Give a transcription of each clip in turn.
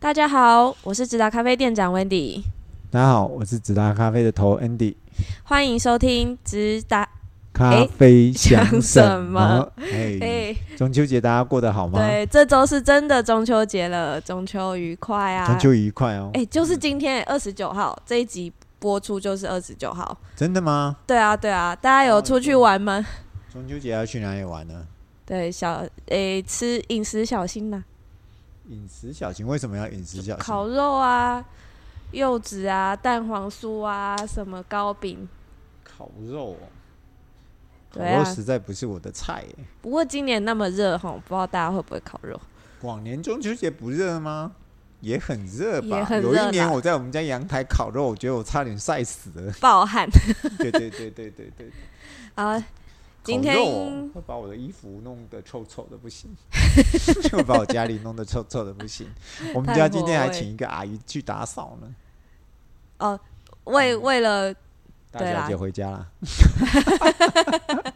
大家好，我是直达咖啡店长 Wendy。大家好，我是直达咖啡的头 Andy。欢迎收听直达咖啡想什么？哎、欸，中秋节大家过得好吗？对，这周是真的中秋节了，中秋愉快啊！中秋愉快哦！哎、欸，就是今天二十九号，这一集播出就是二十九号。真的吗？对啊，对啊，大家有出去玩吗？中秋节要去哪里玩呢？对，小诶、欸，吃饮食小心呐、啊。饮食小心，为什么要饮食小心？烤肉啊，柚子啊，蛋黄酥啊，什么糕饼？烤肉，烤对啊，肉实在不是我的菜耶。不过今年那么热哈，不知道大家会不会烤肉？往年中秋节不热吗？也很热吧？有一年我在我们家阳台烤肉，我觉得我差点晒死了，暴汗。对对对对对对。啊。今天会把我的衣服弄得臭臭的不行，就把我家里弄得臭臭的不行。我们家今天还请一个阿姨去打扫呢。哦，为为了大小姐回家了。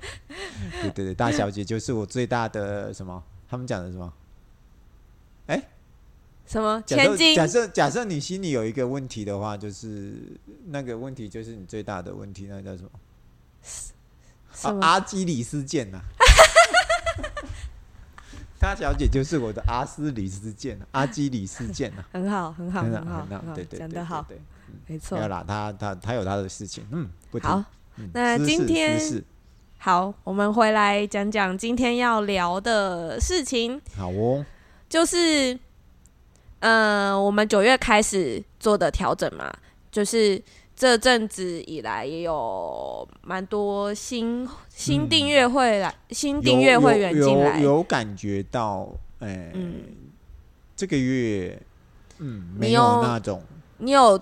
对对对，大小姐就是我最大的什么？他们讲的什么？哎，什么？千金？假设假设你心里有一个问题的话，就是那个问题就是你最大的问题，那个叫什么？啊、阿基里斯腱呐、啊，大小姐就是我的阿斯里斯腱、啊，阿基里斯腱呐、啊，很好，很好，很好，很好，对对对，讲得好，没错。没有啦，他他他有他的事情，嗯，不好。那今天好，我们回来讲讲今天要聊的事情。好哦，就是，嗯、呃，我们九月开始做的调整嘛，就是。这阵子以来也有蛮多新新订阅会来，嗯、新订阅会员进来，有，有，有感觉到，哎、欸嗯，这个月，嗯，没有那种，你有，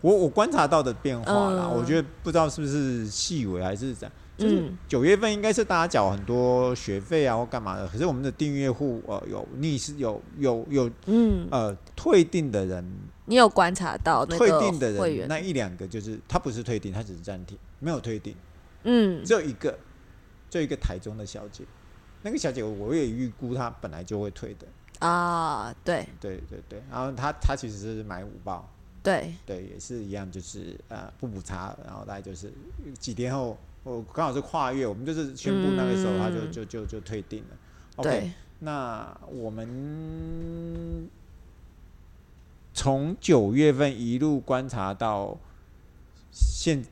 我我观察到的变化啦、嗯，我觉得不知道是不是细微还是怎样，就是九月份应该是大家缴很多学费啊或干嘛的，可是我们的订阅户呃有逆势有有有，有嗯。呃退订的人。你有观察到那个退订的人，那一两个就是他不是退订，他只是暂停，没有退订。嗯，只有一个，就一个台中的小姐，那个小姐我也预估她本来就会退的啊。对对对对，然后她她其实是买五包，对对也是一样，就是呃不补差，然后大概就是几天后，我刚好是跨越，我们就是宣布那个时候，她就、嗯、就就就退订了。OK，那我们。从九月份一路观察到现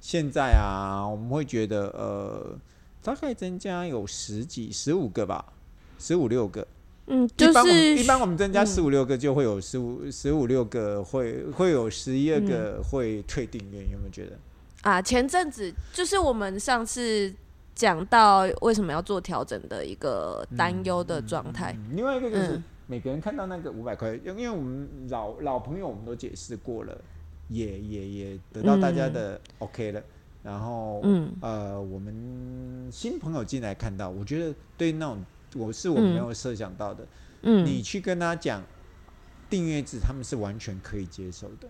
现在啊，我们会觉得呃，大概增加有十几、十五个吧，十五六个。嗯，就是一般我们，增加十五六个，就会有十五、十五六个会会有十一二个会退订阅，有没有觉得？啊，前阵子就是我们上次讲到为什么要做调整的一个担忧的状态。嗯嗯嗯，另外一个就是。嗯每个人看到那个五百块，因为我们老老朋友我们都解释过了，也也也得到大家的 OK 了。嗯、然后，嗯，呃，我们新朋友进来看到，我觉得对那种我是我没有设想到的，嗯，你去跟他讲订阅制，他们是完全可以接受的。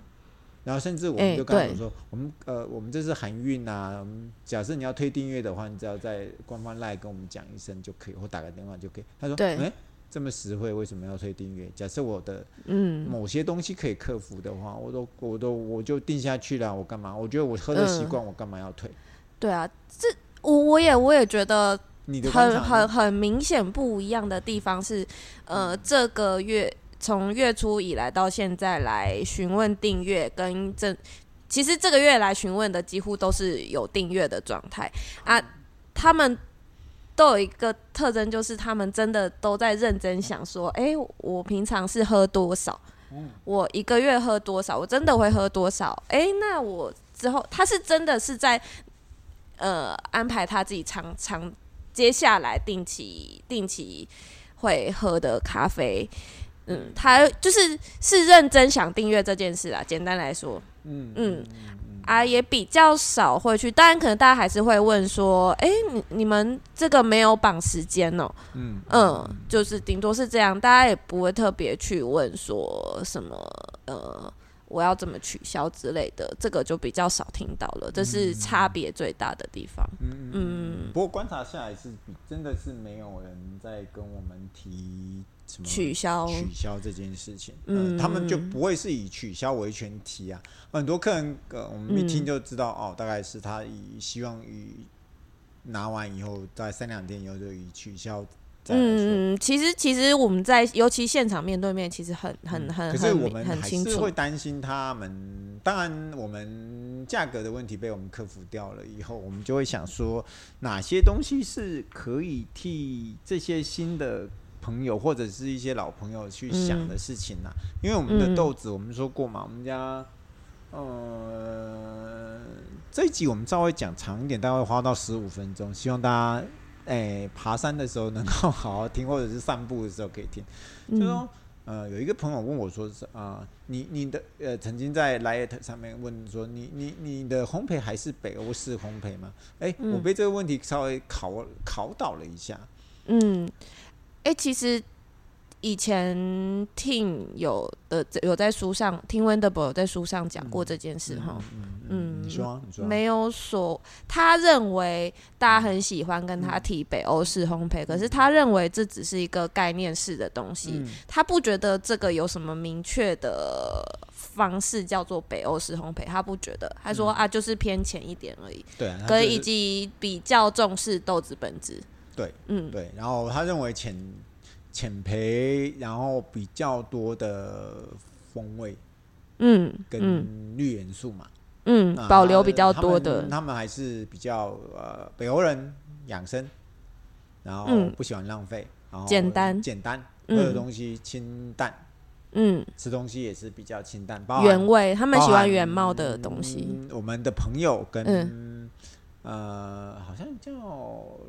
然后甚至我们就跟他说，我们呃，我们这是韩运啊，假设你要推订阅的话，你只要在官方 LINE 跟我们讲一声就可以，或打个电话就可以。他说，对，欸这么实惠，为什么要退订阅？假设我的嗯某些东西可以克服的话，嗯、我都我都我就定下去了。我干嘛？我觉得我喝的习惯，我干嘛要退？对啊，这我我也我也觉得很很很明显不一样的地方是，呃，这个月从月初以来到现在来询问订阅跟这，其实这个月来询问的几乎都是有订阅的状态啊，他们。都有一个特征，就是他们真的都在认真想说：哎、欸，我平常是喝多少？我一个月喝多少？我真的会喝多少？哎、欸，那我之后他是真的是在呃安排他自己常常接下来定期定期会喝的咖啡。嗯，他就是是认真想订阅这件事啊。简单来说，嗯嗯。啊，也比较少会去，当然可能大家还是会问说，哎、欸，你你们这个没有绑时间哦、喔，嗯嗯，就是顶多是这样，大家也不会特别去问说什么，呃，我要怎么取消之类的，这个就比较少听到了，这是差别最大的地方。嗯嗯，嗯。不过观察下来是真的是没有人在跟我们提什么取消取消这件事情，嗯、呃，他们就不会是以取消为前提啊。很多客人，呃，我们一听就知道，嗯、哦，大概是他以希望以拿完以后，在三两天以后就以取消。嗯，其实其实我们在尤其现场面对面，其实很很很可是我们还是会担心他们。当然，我们价格的问题被我们克服掉了以后，我们就会想说，哪些东西是可以替这些新的朋友或者是一些老朋友去想的事情呢、啊？嗯、因为我们的豆子，我们说过嘛，我们家呃这一集我们稍微讲长一点，大概会花到十五分钟，希望大家。哎、欸，爬山的时候能够好好听，或者是散步的时候可以听。嗯、就说，呃，有一个朋友问我说是啊、呃，你你的呃，曾经在 Light 上面问说，你你你的烘焙还是北欧式烘焙吗？哎、我被这个问题稍微考考倒了一下。嗯，哎、欸，其实。以前听有的有在书上听 Wendelboe 有在书上讲过这件事哈，嗯，你说，你说，没有说，他认为大家很喜欢跟他提北欧式烘焙，可是他认为这只是一个概念式的东西，他不觉得这个有什么明确的方式叫做北欧式烘焙，他不觉得，他说啊，就是偏浅一点而已，对，可以以及比较重视豆子本质，对，嗯，对，然后他认为浅。浅焙，然后比较多的风味，嗯，跟绿元素嘛，嗯，保留比较多的，他们还是比较呃北欧人养生，然后不喜欢浪费，然后简单。简单，喝的东西清淡，嗯，吃东西也是比较清淡，原味，他们喜欢原貌的东西。我们的朋友跟呃，好像叫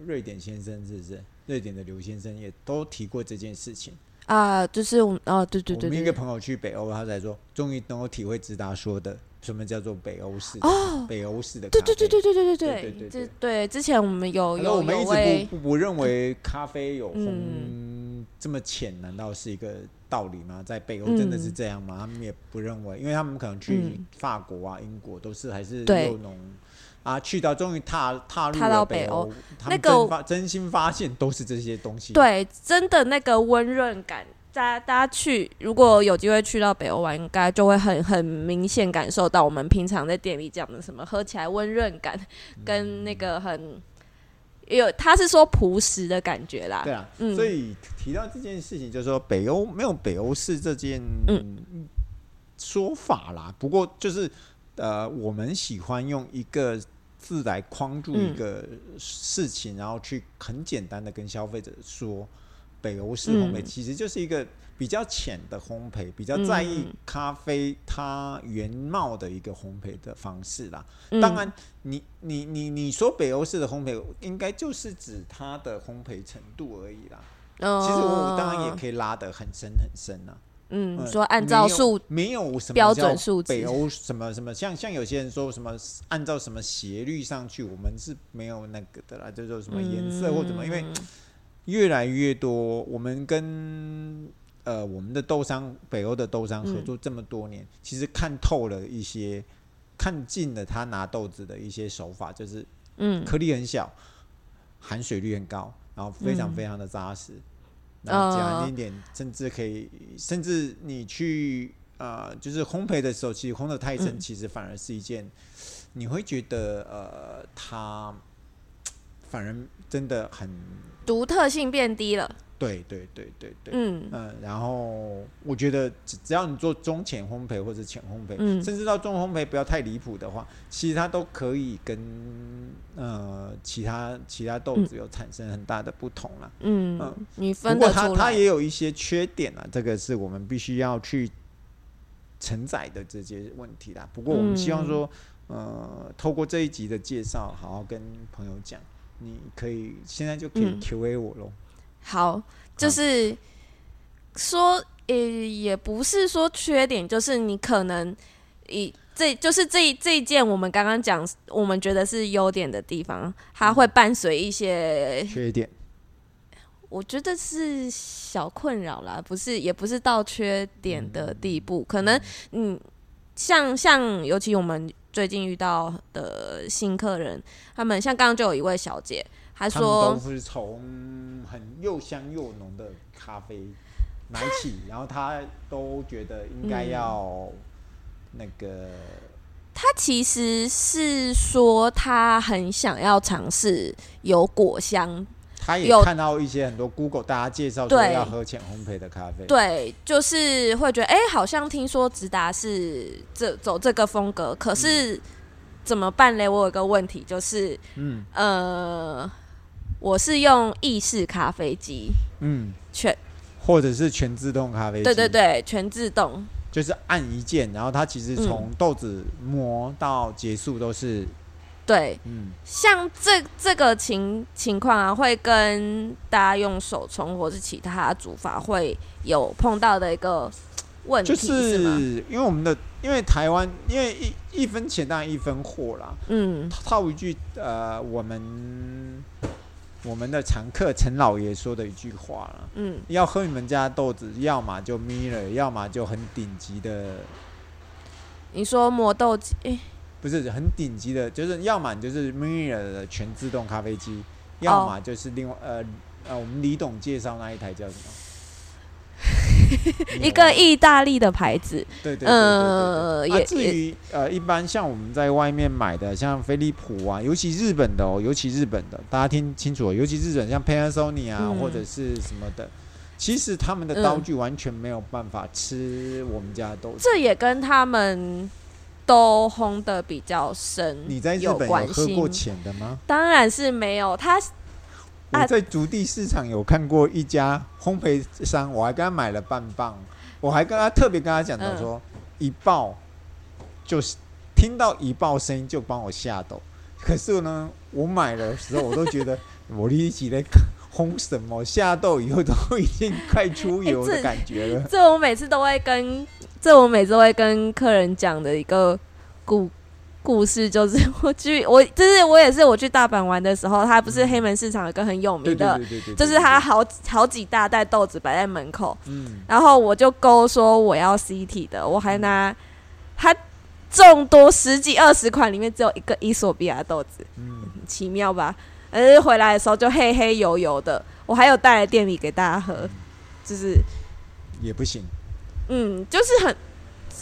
瑞典先生，是不是？瑞典的刘先生也都提过这件事情啊，就是我们哦，对对对，我们一个朋友去北欧，他才说，终于能够体会直达说的什么叫做北欧式哦，北欧式的，对对对对对对对对对对对，之前我们有有，我们一直不不认为咖啡有红这么浅，难道是一个道理吗？在北欧真的是这样吗？他们也不认为，因为他们可能去法国啊、英国都是还是又浓。啊，去到终于踏踏入了北欧，那个真心发现都是这些东西。对，真的那个温润感，大家大家去，如果有机会去到北欧玩，应该就会很很明显感受到我们平常在店里讲的什么喝起来温润感，跟那个很有他是说朴实的感觉啦。对啊，嗯、所以提到这件事情，就是说北欧没有北欧式这件说法啦。嗯、不过就是呃，我们喜欢用一个。字来框住一个事情，嗯、然后去很简单的跟消费者说，北欧式烘焙其实就是一个比较浅的烘焙，比较在意咖啡它原貌的一个烘焙的方式啦。嗯、当然你，你你你你说北欧式的烘焙，应该就是指它的烘焙程度而已啦。哦、其实我当然也可以拉得很深很深呐。嗯，说按照数没有什么标准数字，北欧什么什么，像像有些人说什么按照什么斜率上去，我们是没有那个的啦，就说什么颜色或怎么，因为越来越多，我们跟呃我们的豆商北欧的豆商合作这么多年，其实看透了一些，看尽了他拿豆子的一些手法，就是嗯。颗粒很小，含水率很高，然后非常非常的扎实。然后讲一点点，甚至可以，甚至你去呃，就是烘焙的时候，其实烘的太深，其实反而是一件，你会觉得呃，它反而真的很独特性变低了。对对对对对，嗯。嗯，然后我觉得只只要你做中浅烘焙或者浅烘焙，嗯，甚至到中烘焙不要太离谱的话，其实它都可以跟呃其他其他豆子有产生很大的不同了，嗯嗯，你分。不过它它也有一些缺点啊，这个是我们必须要去承载的这些问题啦。不过我们希望说，呃，透过这一集的介绍，好好跟朋友讲，你可以现在就可以 Q&A 我喽。好，就是说，也、欸、也不是说缺点，就是你可能以这就是这这一件我们刚刚讲，我们觉得是优点的地方，它会伴随一些缺点。我觉得是小困扰啦，不是，也不是到缺点的地步。可能，嗯，像像，尤其我们最近遇到的新客人，他们像刚刚就有一位小姐。她说：“都是从很又香又浓的咖啡买起，然后她都觉得应该要那个。他其实是说他很想要尝试有果香。他也看到一些很多 Google 大家介绍说要喝浅烘焙的咖啡，对，就是会觉得哎、欸，好像听说直达是这走这个风格，可是怎么办嘞？我有个问题就是，嗯呃，我是用意式咖啡机，嗯，全或者是全自动咖啡机，对对对，全自动，就是按一键，然后它其实从豆子磨到结束都是。对，嗯，像这这个情情况啊，会跟大家用手冲或是其他煮法会有碰到的一个问题，就是，是因为我们的，因为台湾，因为一一分钱当然一分货啦，嗯，套一句呃，我们我们的常客陈老爷说的一句话了，嗯，要喝你们家豆子，要么就 Miller，要么就很顶级的，你说磨豆机。不是很顶级的，就是要么就是 Miller 的全自动咖啡机，要么就是另外呃呃，我们李董介绍那一台叫什么？一个意大利的牌子。对对。呃，也至于呃，一般像我们在外面买的，像飞利浦啊，尤其日本的哦，尤其日本的，大家听清楚哦，尤其日本像 Panasonic 啊，嗯、或者是什么的，其实他们的刀具完全没有办法吃我们家的豆子。这也跟他们。都烘的比较深，你在日本有喝过浅的吗？当然是没有。他我在竹地市场有看过一家烘焙商，我还跟他买了半磅，我还跟他特别跟他讲到说，一爆就是听到一爆声音就帮我下抖。可是呢，我买的时候我都觉得 我立即在烘什么下豆以后都已经快出油的感觉了。这我每次都会跟。这我每次都会跟客人讲的一个故故事，就是 我去我就是我也是我去大阪玩的时候，它不是黑门市场有个很有名的，就是它好好几大袋豆子摆在门口，嗯，然后我就勾说我要 CT 的，我还拿它众多十几二十款里面只有一个伊索比亚豆子，嗯，奇妙吧？而回来的时候就黑黑油油的，我还有带来店里给大家喝，就是也不行。嗯，就是很，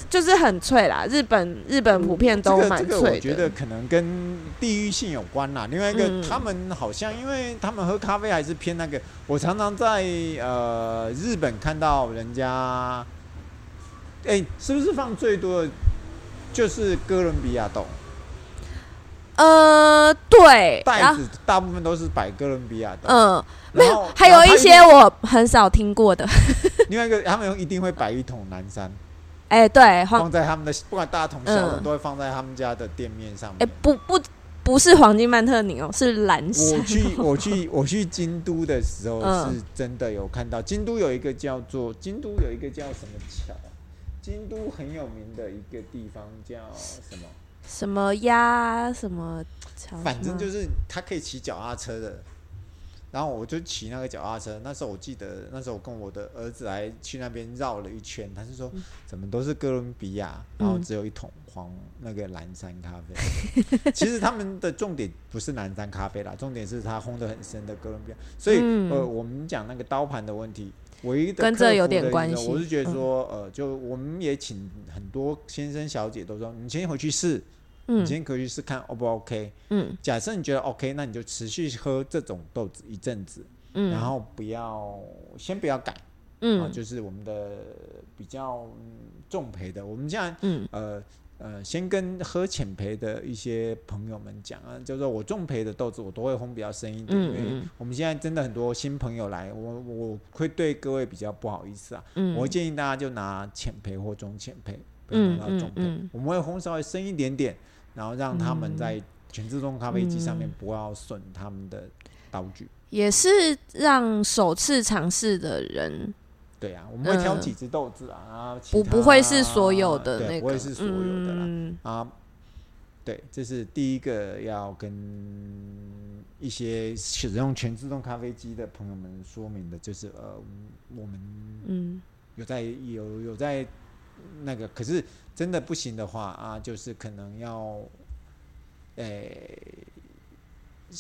就是很脆啦。日本日本普遍都蛮脆的。这个这个、我觉得可能跟地域性有关啦。另外一个，嗯、他们好像因为他们喝咖啡还是偏那个。我常常在呃日本看到人家，哎、欸，是不是放最多的就是哥伦比亚豆？呃，对，袋子大部分都是摆哥伦比亚的。嗯。没有，还有一些我很少听过的。另外一个，他们一定会摆一桶南山。哎、欸，对，放在他们的不管大同小桶，都会放在他们家的店面上面。哎、欸，不不，不是黄金曼特宁哦，是蓝山。我去我去我去京都的时候，是真的有看到。京都有一个叫做京都有一个叫什么桥？京都很有名的一个地方叫什么？什么鸭？什么桥？反正就是他可以骑脚踏车的。然后我就骑那个脚踏车，那时候我记得，那时候我跟我的儿子还去那边绕了一圈。他是说，怎么都是哥伦比亚，然后只有一桶黄那个蓝山咖啡。其实他们的重点不是蓝山咖啡啦，重点是它烘得很深的哥伦比亚。所以呃，我们讲那个刀盘的问题，唯一的跟这有点关系。我是觉得说，呃，就我们也请很多先生小姐都说，你先回去试。嗯，你今天可以去试看 O 不 OK？嗯，假设你觉得 OK，那你就持续喝这种豆子一阵子，嗯，然后不要先不要改，嗯，啊，就是我们的比较重培的，我们现在，嗯，呃呃，先跟喝浅培的一些朋友们讲啊，就是说我重培的豆子我都会烘比较深一点，嗯，因为我们现在真的很多新朋友来，我我会对各位比较不好意思啊，嗯，我会建议大家就拿浅培或中浅培，不要拿到重培，嗯嗯嗯，我们会烘稍微深一点点。然后让他们在全自动咖啡机上面不要损他们的刀具，也是让首次尝试的人。对啊，我们会挑几只豆子啊，不不会是所有的那个，不会是所有的啦。啊，对，这是第一个要跟一些使用全自动咖啡机的朋友们说明的，就是呃，我们嗯。有在有有在那个，可是。真的不行的话啊，就是可能要，诶、欸，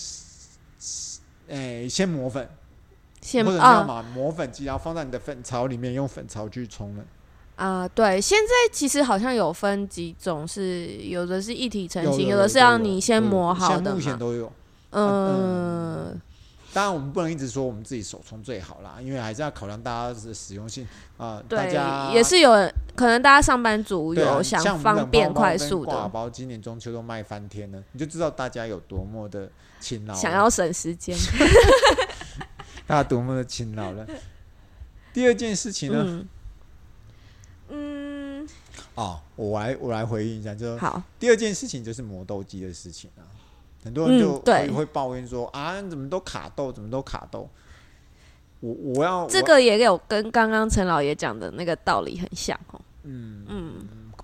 诶、欸，先磨粉，先或者你要买磨粉机，然后放在你的粉槽里面，用粉槽去冲了。啊，对，现在其实好像有分几种，是有的是一体成型，有的是让你先磨好的。目前都有。嗯。当然，我们不能一直说我们自己手冲最好啦，因为还是要考量大家的使用性啊。对，大家也是有可能大家上班族有想方便快速的。挂包今年中秋都卖翻天了，你就知道大家有多么的勤劳，想要省时间。大家多么的勤劳了。第二件事情呢？嗯。嗯哦，我来我来回应一下，就好。第二件事情就是磨豆机的事情啊。很多人就会会抱怨说、嗯、啊，怎么都卡豆，怎么都卡豆。我我要这个也有跟刚刚陈老爷讲的那个道理很像哦。嗯嗯。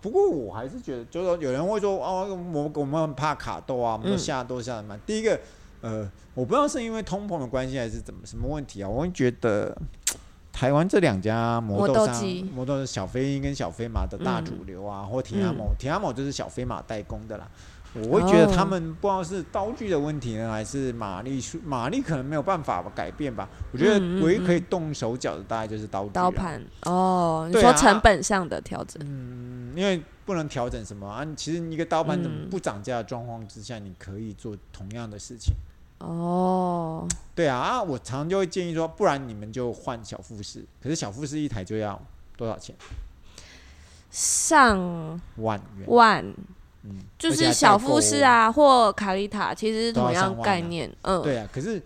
不过我还是觉得，就是说有人会说哦，我我们很怕卡豆啊，我们都下都下的慢。嗯、第一个，呃，我不知道是因为通膨的关系还是怎么什么问题啊？我会觉得台湾这两家磨豆商，磨豆是小飞鹰跟小飞马的大主流啊，嗯、或田阿某，田阿某就是小飞马代工的啦。我会觉得他们不知道是刀具的问题呢，还是马力数马力可能没有办法改变吧。我觉得唯一可以动手脚的大概就是刀具。刀盘哦，你说成本上的调整。嗯，因为不能调整什么啊？其实一个刀盘怎么不涨价的状况之下，你可以做同样的事情。哦，对啊啊！我常常就会建议说，不然你们就换小富士。可是小富士一台就要多少钱？上万元。万。嗯，就是小富士啊，或卡丽塔，其实是同样概念。嗯，对啊。可是，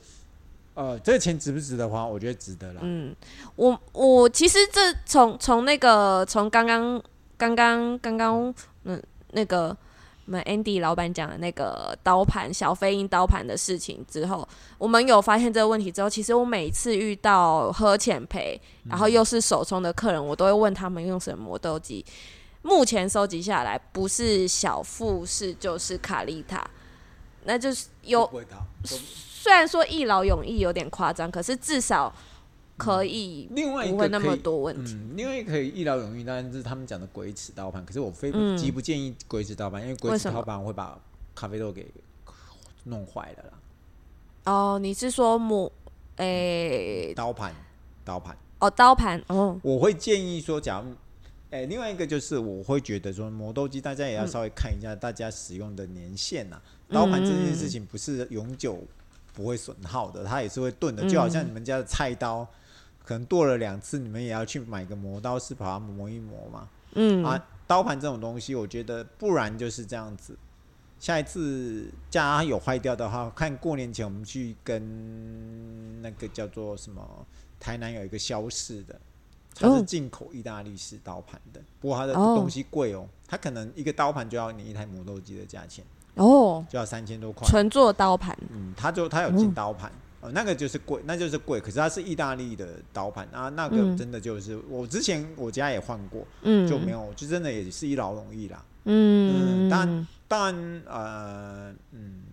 呃，这个钱值不值得花？我觉得值得啦。嗯，我我其实这从从那个从刚刚刚刚刚刚嗯那个我们 Andy 老板讲的那个刀盘小飞鹰刀盘的事情之后，我们有发现这个问题之后，其实我每次遇到喝浅赔，然后又是手冲的客人，我都会问他们用什么磨豆机。目前收集下来，不是小富士就是卡丽塔，那就是有。虽然说一劳永逸有点夸张，可是至少可以不会那么多问题。嗯、另外一个可以一劳永逸，当然是他们讲的鬼齿刀盘。可是我非极不建议鬼齿刀盘，因为鬼齿刀盘会把咖啡豆给弄坏了啦。哦，你是说磨？诶、欸，刀盘，刀盘。哦，刀盘。哦，我会建议说，假如。哎、欸，另外一个就是我会觉得说磨豆机，大家也要稍微看一下大家使用的年限呐、刀盘这件事情不是永久不会损耗的，它也是会钝的。就好像你们家的菜刀，可能剁了两次，你们也要去买个磨刀石把它磨一磨嘛。嗯啊，刀盘这种东西，我觉得不然就是这样子。下一次家有坏掉的话，看过年前我们去跟那个叫做什么，台南有一个萧氏的。它是进口意大利式刀盘的，不过它的东西贵哦，它可能一个刀盘就要你一台磨豆机的价钱哦，就要三千多块。纯做刀盘，嗯，它就它有进刀盘，哦，那个就是贵，那就是贵，可是它是意大利的刀盘啊，那个真的就是我之前我家也换过，嗯，就没有，就真的也是一劳永逸啦，嗯，当然当然呃，嗯。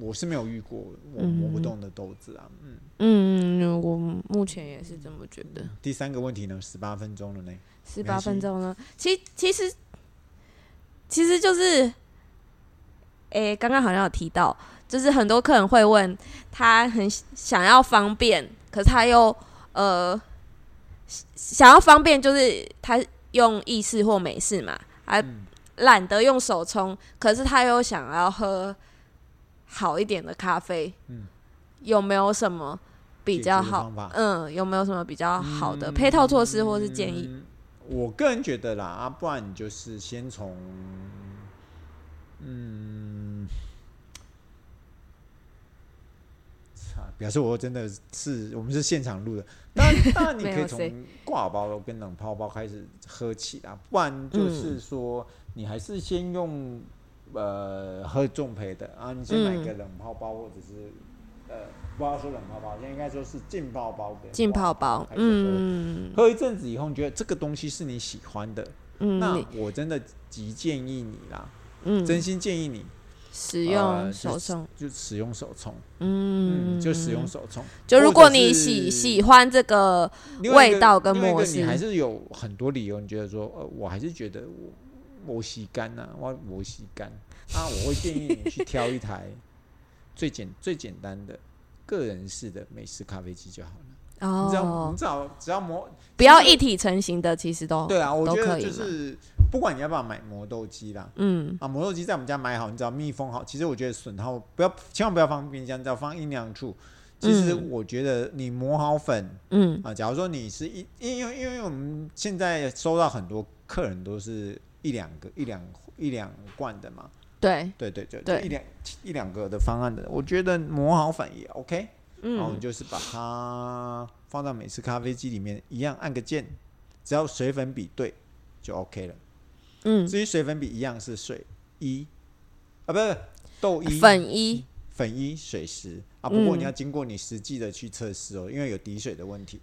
我是没有遇过我磨不动的豆子啊，嗯嗯，我目前也是这么觉得。第三个问题呢？十八分钟了呢？十八分钟了，其其实其实就是，诶，刚刚好像有提到，就是很多客人会问他很想要方便，可是他又呃想要方便，就是他用意式或美式嘛，还懒得用手冲，可是他又想要喝。好一点的咖啡，嗯，有没有什么比较好？嗯，有没有什么比较好的配套措施或是建议？嗯，我个人觉得啦，啊，不然你就是先从，嗯，表示我真的是我们是现场录的，当然，当然你可以从挂包跟冷泡包开始喝起啊，不然就是说你还是先用。呃，喝重培的啊，你先买个冷泡包，或者是、嗯、呃，不要说冷泡包，现在应该说是浸泡包的浸泡包。嗯，喝一阵子以后，你觉得这个东西是你喜欢的，嗯，那我真的极建议你啦，嗯，真心建议你使用手冲、呃，就使用手冲，嗯，嗯，就使用手冲。就如果你喜喜欢这个味道跟模式，你还是有很多理由，你觉得说，呃，我还是觉得我。磨洗干呐，我磨洗干啊！我会建议你去挑一台 最简最简单的个人式的美式咖啡机就好了。哦，只要你只要只要磨，不要一体成型的，其实都对啊，我觉得就是不管你要不要买磨豆机啦，嗯啊，磨豆机在我们家买好，你只要密封好，其实我觉得损耗不要，千万不要放冰箱，只要放阴凉处。其实我觉得你磨好粉，嗯啊，假如说你是一，因为因为我们现在收到很多客人都是一两个一两一两罐的嘛，对。对对对对，一两一两个的方案的，我觉得磨好粉也 OK，嗯，然后就是把它放到每次咖啡机里面，一样按个键，只要水粉比对就 OK 了，嗯，至于水粉比一样是水一，啊不是豆一粉一。粉一水十。啊，不过你要经过你实际的去测试哦，因为有滴水的问题。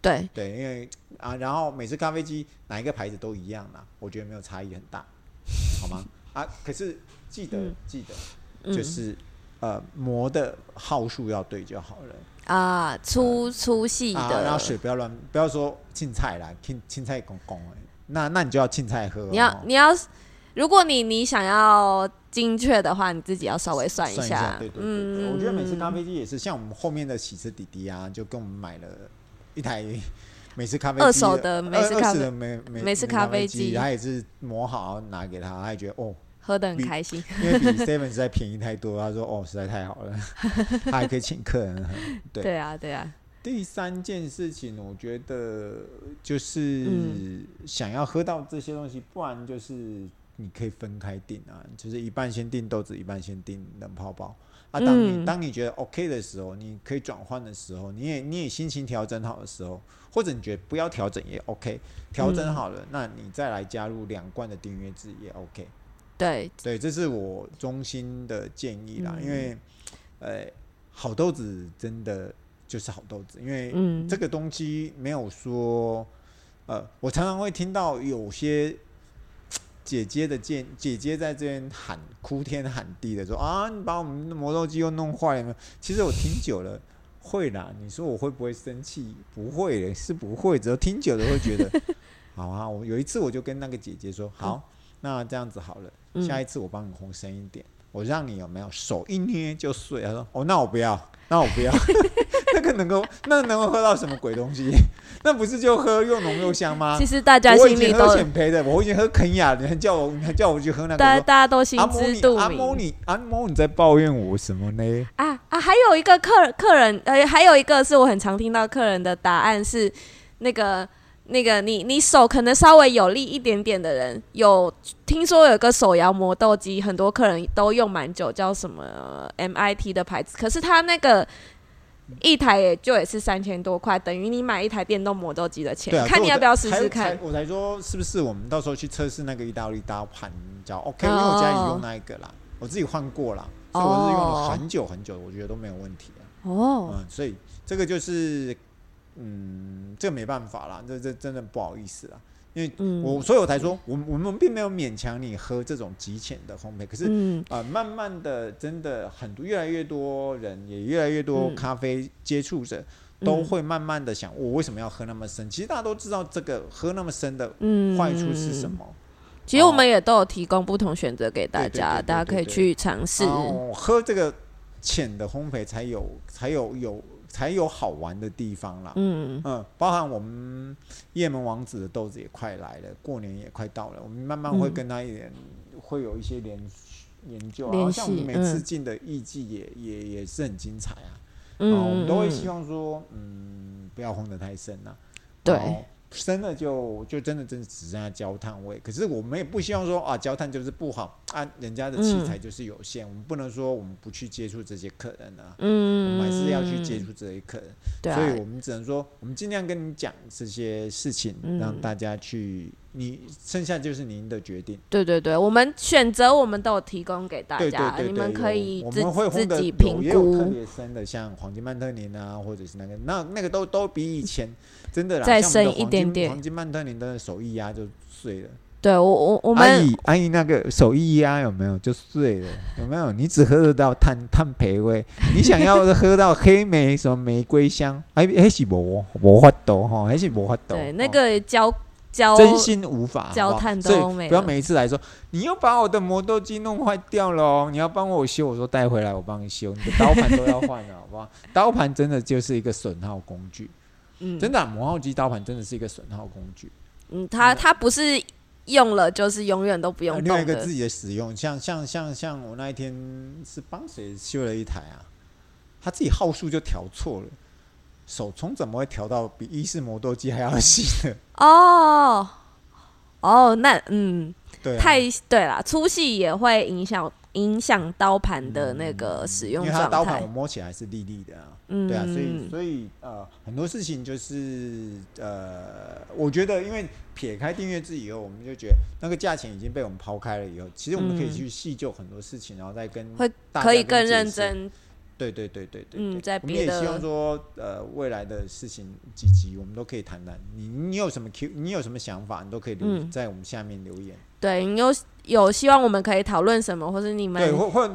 对对，因为啊，然后每次咖啡机哪一个牌子都一样啦，我觉得没有差异很大，好吗？啊，可是记得、嗯、记得，就是、嗯、呃磨的号数要对就好了啊，粗粗细的、啊，然后水不要乱，不要说青菜啦，青青菜公公哎，那那你就要青菜喝。你要你要，如果你你想要。精确的话，你自己要稍微算一下。算一下对对对，我觉得每次咖啡机也是，像我们后面的洗车弟弟啊，就跟我们买了一台美式咖啡机，二手的美式咖啡的美美式咖啡机，他也是磨好拿给他，他也觉得哦，喝的很开心，因为比 Seven 实在便宜太多。他说哦，实在太好了，他还可以请客人喝。对对啊，对啊。第三件事情，我觉得就是想要喝到这些东西，不然就是。你可以分开订啊，就是一半先订豆子，一半先订冷泡包。啊，当你、嗯、当你觉得 OK 的时候，你可以转换的时候，你也你也心情调整好的时候，或者你觉得不要调整也 OK，调整好了、嗯，那你再来加入两罐的订阅制也 OK。对对，这是我衷心的建议啦，嗯、因为呃，好豆子真的就是好豆子，因为这个东西没有说，呃，我常常会听到有些。姐姐的见，姐姐在这边喊哭天喊地的说啊，你把我们的磨豆机又弄坏了。其实我听久了会啦，你说我会不会生气？不会，是不会。只要听久了会觉得，好啊。我有一次我就跟那个姐姐说，好，那这样子好了，下一次我帮你烘深一点，我让你有没有手一捏就碎。他说哦，那我不要，那我不要。那个能够，那能够喝到什么鬼东西？那不是就喝又浓又香吗？其实大家心里都浅焙的，我已经喝肯亚，你还叫我，你还叫我去喝那个？大家大家都心知肚明。阿莫你阿莫你在抱怨我什么呢？啊啊！还有一个客客人，呃，还有一个是我很常听到客人的答案是，那个那个你你手可能稍微有力一点点的人，有听说有个手摇磨豆机，很多客人都用蛮久，叫什么 MIT 的牌子，可是它那个。一台也就也是三千多块，等于你买一台电动磨豆机的钱。看你要不要试试看我。我才说是不是我们到时候去测试那个意大利刀盘，叫 OK，因为我家里用那一个啦，我自己换过啦，所以我是用了很久很久，我觉得都没有问题啊。哦，嗯，所以这个就是，嗯，这个没办法啦，这这真的不好意思啦。因为我，所以我才说，我我们并没有勉强你喝这种极浅的烘焙，可是，嗯呃，慢慢的，真的很多越来越多人，也越来越多咖啡接触者，都会慢慢的想，我为什么要喝那么深？其实大家都知道这个喝那么深的坏处是什么。其实我们也都有提供不同选择给大家，大家可以去尝试。哦喝这个浅的烘焙才有，才有有。才有好玩的地方啦，嗯。嗯，包含我们叶门王子的豆子也快来了，过年也快到了，我们慢慢会跟他一点、嗯、会有一些联研究，好像我们每次进的艺伎也、嗯、也也是很精彩啊，嗯，我们都会希望说，嗯，不要轰得太深呐、啊，对。深了就就真的真的只剩下焦炭味，可是我们也不希望说啊焦炭就是不好啊，人家的器材就是有限，嗯、我们不能说我们不去接触这些客人啊，嗯，我们还是要去接触这些客人，对、啊，所以我们只能说我们尽量跟你讲这些事情，嗯、让大家去，你剩下就是您的决定。对对对，我们选择我们都有提供给大家，对对对对，你们可以自我们会自己评估。也有特别深的，像黄金曼特宁啊，或者是那个那那个都都比以前。真的啦，再深一点点，黄金曼特宁的手一压就碎了。对我我我们阿姨阿姨那个手一压有没有就碎了？有没有？你只喝得到碳碳培味，你想要喝到黑莓什么玫瑰香？哎，还是无无法度哈，还是无法度。对，那个焦焦真心无法焦炭都没。不要每一次来说，你又把我的磨豆机弄坏掉了哦，你要帮我修，我说带回来我帮你修，你的刀盘都要换了，好不好？刀盘真的就是一个损耗工具。嗯，真的、啊，磨耗机刀盘真的是一个损耗工具。嗯，它它不是用了就是永远都不用。另外一个自己的使用，像像像像我那一天是帮谁修了一台啊？他自己号数就调错了，手冲怎么会调到比意式磨豆机还要细呢？哦哦，那嗯，对、啊，太对了，粗细也会影响。影响刀盘的那个使用状态，因为它刀盘我摸起来是利利的啊，嗯、对啊，所以所以呃很多事情就是呃，我觉得因为撇开订阅制以后，我们就觉得那个价钱已经被我们抛开了以后，其实我们可以去细究很多事情，然后再跟会可以更认真。对对对对对，对，嗯，在我们也希望说呃未来的事情几集我们都可以谈谈，你你有什么 Q，你有什么想法，你都可以留、嗯、在我们下面留言。对，你有有希望我们可以讨论什么，或者你们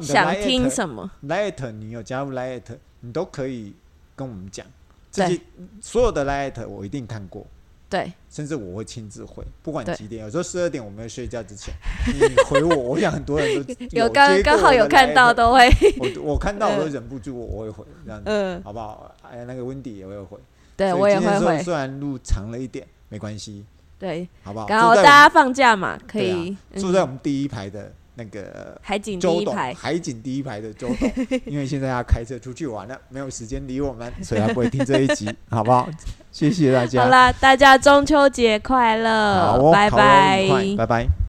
想听什么？Light，你有加入 Light，你都可以跟我们讲。这些所有的 Light 我一定看过。对，甚至我会亲自回，不管几点。有时候十二点我没有睡觉之前，你回我，我想很多人都 有刚刚好有看到都会。我我看到我都忍不住，我会回这样子，嗯，好不好？哎呀，那个 Wendy 也会回，对我也会回。虽然路长了一点，没关系。对，好不好？刚好大家放假嘛，可以坐在我们第一排的那个海景第一排，海景第一排的周董，因为现在要开车出去玩了，没有时间理我们，所以他不会听这一集，好不好？谢谢大家。好啦，大家中秋节快乐，拜拜，拜拜。